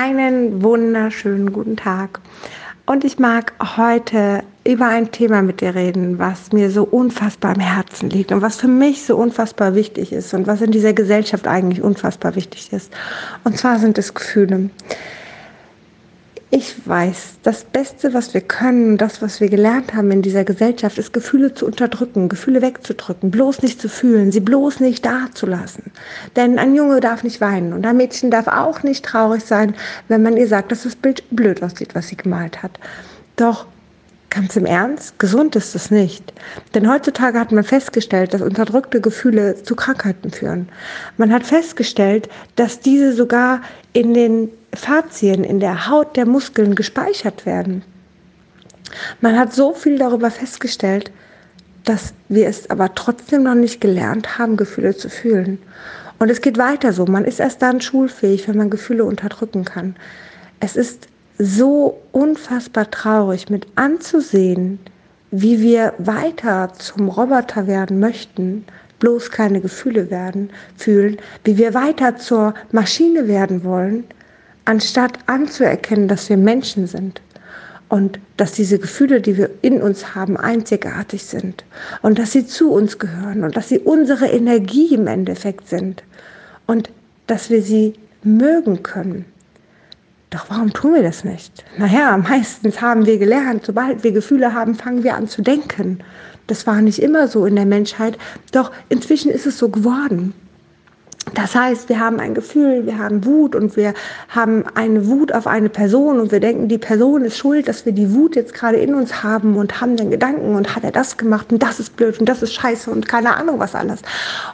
Einen wunderschönen guten Tag. Und ich mag heute über ein Thema mit dir reden, was mir so unfassbar am Herzen liegt und was für mich so unfassbar wichtig ist und was in dieser Gesellschaft eigentlich unfassbar wichtig ist. Und zwar sind es Gefühle. Ich weiß, das Beste, was wir können, das, was wir gelernt haben in dieser Gesellschaft, ist Gefühle zu unterdrücken, Gefühle wegzudrücken, bloß nicht zu fühlen, sie bloß nicht dazulassen. Denn ein Junge darf nicht weinen und ein Mädchen darf auch nicht traurig sein, wenn man ihr sagt, dass das Bild blöd aussieht, was sie gemalt hat. Doch Ganz im Ernst, gesund ist es nicht. Denn heutzutage hat man festgestellt, dass unterdrückte Gefühle zu Krankheiten führen. Man hat festgestellt, dass diese sogar in den Fazien, in der Haut der Muskeln gespeichert werden. Man hat so viel darüber festgestellt, dass wir es aber trotzdem noch nicht gelernt haben, Gefühle zu fühlen. Und es geht weiter so. Man ist erst dann schulfähig, wenn man Gefühle unterdrücken kann. Es ist so unfassbar traurig mit anzusehen, wie wir weiter zum Roboter werden möchten, bloß keine Gefühle werden, fühlen, wie wir weiter zur Maschine werden wollen, anstatt anzuerkennen, dass wir Menschen sind. Und dass diese Gefühle, die wir in uns haben, einzigartig sind. Und dass sie zu uns gehören und dass sie unsere Energie im Endeffekt sind. Und dass wir sie mögen können. Doch warum tun wir das nicht? Naja, meistens haben wir gelernt, sobald wir Gefühle haben, fangen wir an zu denken. Das war nicht immer so in der Menschheit, doch inzwischen ist es so geworden. Das heißt, wir haben ein Gefühl, wir haben Wut und wir haben eine Wut auf eine Person und wir denken, die Person ist schuld, dass wir die Wut jetzt gerade in uns haben und haben den Gedanken und hat er das gemacht und das ist blöd und das ist scheiße und keine Ahnung was alles.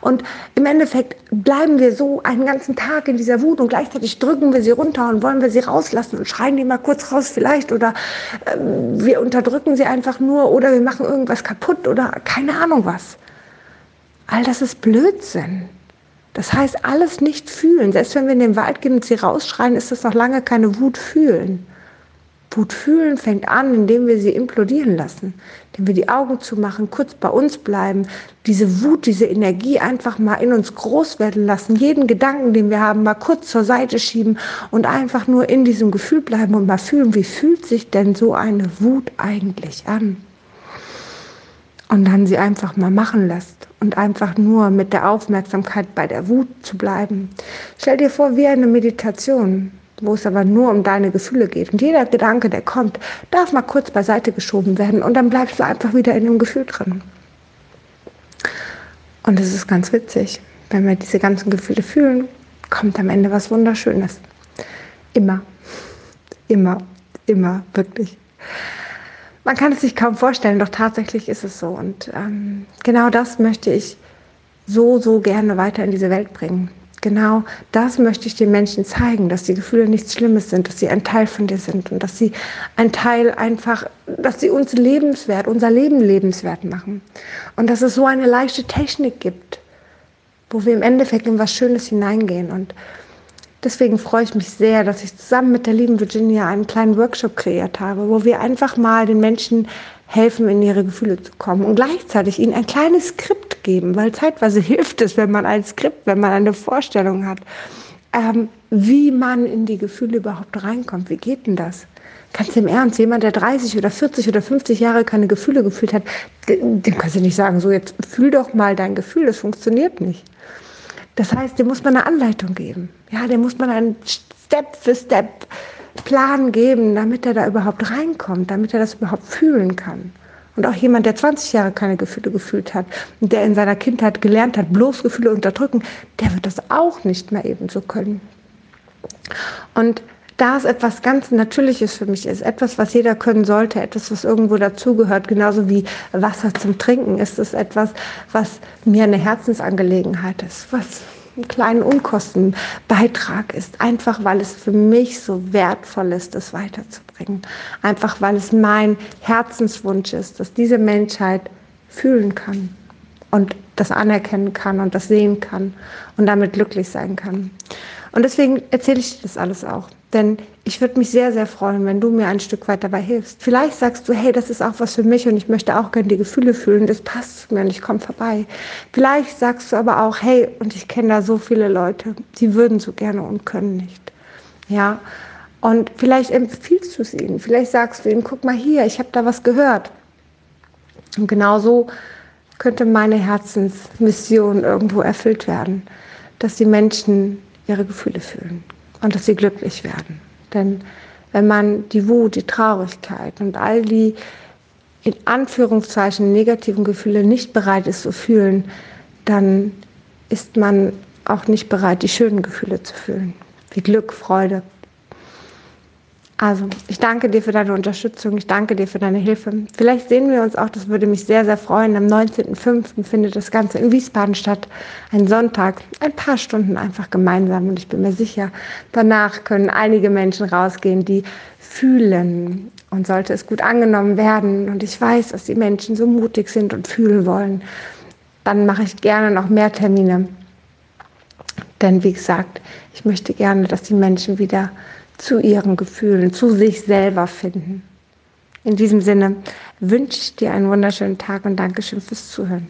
Und im Endeffekt bleiben wir so einen ganzen Tag in dieser Wut und gleichzeitig drücken wir sie runter und wollen wir sie rauslassen und schreien die mal kurz raus vielleicht oder äh, wir unterdrücken sie einfach nur oder wir machen irgendwas kaputt oder keine Ahnung was. All das ist Blödsinn. Das heißt, alles nicht fühlen. Selbst wenn wir in den Wald gehen und sie rausschreien, ist das noch lange keine Wut fühlen. Wut fühlen fängt an, indem wir sie implodieren lassen, indem wir die Augen zumachen, kurz bei uns bleiben, diese Wut, diese Energie einfach mal in uns groß werden lassen, jeden Gedanken, den wir haben, mal kurz zur Seite schieben und einfach nur in diesem Gefühl bleiben und mal fühlen, wie fühlt sich denn so eine Wut eigentlich an? Und dann sie einfach mal machen lässt und einfach nur mit der Aufmerksamkeit bei der Wut zu bleiben. Stell dir vor, wie eine Meditation, wo es aber nur um deine Gefühle geht. Und jeder Gedanke, der kommt, darf mal kurz beiseite geschoben werden und dann bleibst du einfach wieder in dem Gefühl drin. Und es ist ganz witzig, wenn wir diese ganzen Gefühle fühlen, kommt am Ende was Wunderschönes. Immer, immer, immer, wirklich. Man kann es sich kaum vorstellen, doch tatsächlich ist es so. Und ähm, genau das möchte ich so, so gerne weiter in diese Welt bringen. Genau das möchte ich den Menschen zeigen, dass die Gefühle nichts Schlimmes sind, dass sie ein Teil von dir sind und dass sie ein Teil einfach, dass sie uns lebenswert, unser Leben lebenswert machen. Und dass es so eine leichte Technik gibt, wo wir im Endeffekt in was Schönes hineingehen. Und Deswegen freue ich mich sehr, dass ich zusammen mit der lieben Virginia einen kleinen Workshop kreiert habe, wo wir einfach mal den Menschen helfen, in ihre Gefühle zu kommen und gleichzeitig ihnen ein kleines Skript geben, weil zeitweise hilft es, wenn man ein Skript, wenn man eine Vorstellung hat, ähm, wie man in die Gefühle überhaupt reinkommt. Wie geht denn das? Ganz im Ernst, jemand, der 30 oder 40 oder 50 Jahre keine Gefühle gefühlt hat, dem kannst du nicht sagen, so jetzt fühl doch mal dein Gefühl, das funktioniert nicht. Das heißt, dem muss man eine Anleitung geben. Ja, dem muss man einen Step für Step Plan geben, damit er da überhaupt reinkommt, damit er das überhaupt fühlen kann. Und auch jemand, der 20 Jahre keine Gefühle gefühlt hat der in seiner Kindheit gelernt hat, bloß Gefühle unterdrücken, der wird das auch nicht mehr ebenso können. Und da es etwas ganz Natürliches für mich ist, etwas, was jeder können sollte, etwas, was irgendwo dazugehört, genauso wie Wasser zum Trinken, ist es etwas, was mir eine Herzensangelegenheit ist, was einen kleinen Unkostenbeitrag ist, einfach weil es für mich so wertvoll ist, das weiterzubringen. Einfach weil es mein Herzenswunsch ist, dass diese Menschheit fühlen kann und das anerkennen kann und das sehen kann und damit glücklich sein kann. Und deswegen erzähle ich dir das alles auch. Denn ich würde mich sehr, sehr freuen, wenn du mir ein Stück weit dabei hilfst. Vielleicht sagst du, hey, das ist auch was für mich und ich möchte auch gerne die Gefühle fühlen, das passt zu mir und ich komme vorbei. Vielleicht sagst du aber auch, hey, und ich kenne da so viele Leute, die würden so gerne und können nicht. Ja, Und vielleicht empfiehlst du es ihnen, vielleicht sagst du ihnen, guck mal hier, ich habe da was gehört. Und genau so könnte meine Herzensmission irgendwo erfüllt werden, dass die Menschen ihre Gefühle fühlen und dass sie glücklich werden. Denn wenn man die Wut, die Traurigkeit und all die in Anführungszeichen negativen Gefühle nicht bereit ist zu fühlen, dann ist man auch nicht bereit, die schönen Gefühle zu fühlen, wie Glück, Freude, also, ich danke dir für deine Unterstützung, ich danke dir für deine Hilfe. Vielleicht sehen wir uns auch, das würde mich sehr, sehr freuen. Am 19.05. findet das Ganze in Wiesbaden statt, ein Sonntag, ein paar Stunden einfach gemeinsam. Und ich bin mir sicher, danach können einige Menschen rausgehen, die fühlen. Und sollte es gut angenommen werden, und ich weiß, dass die Menschen so mutig sind und fühlen wollen, dann mache ich gerne noch mehr Termine. Denn wie gesagt, ich möchte gerne, dass die Menschen wieder zu ihren Gefühlen, zu sich selber finden. In diesem Sinne wünsche ich dir einen wunderschönen Tag und Dankeschön fürs Zuhören.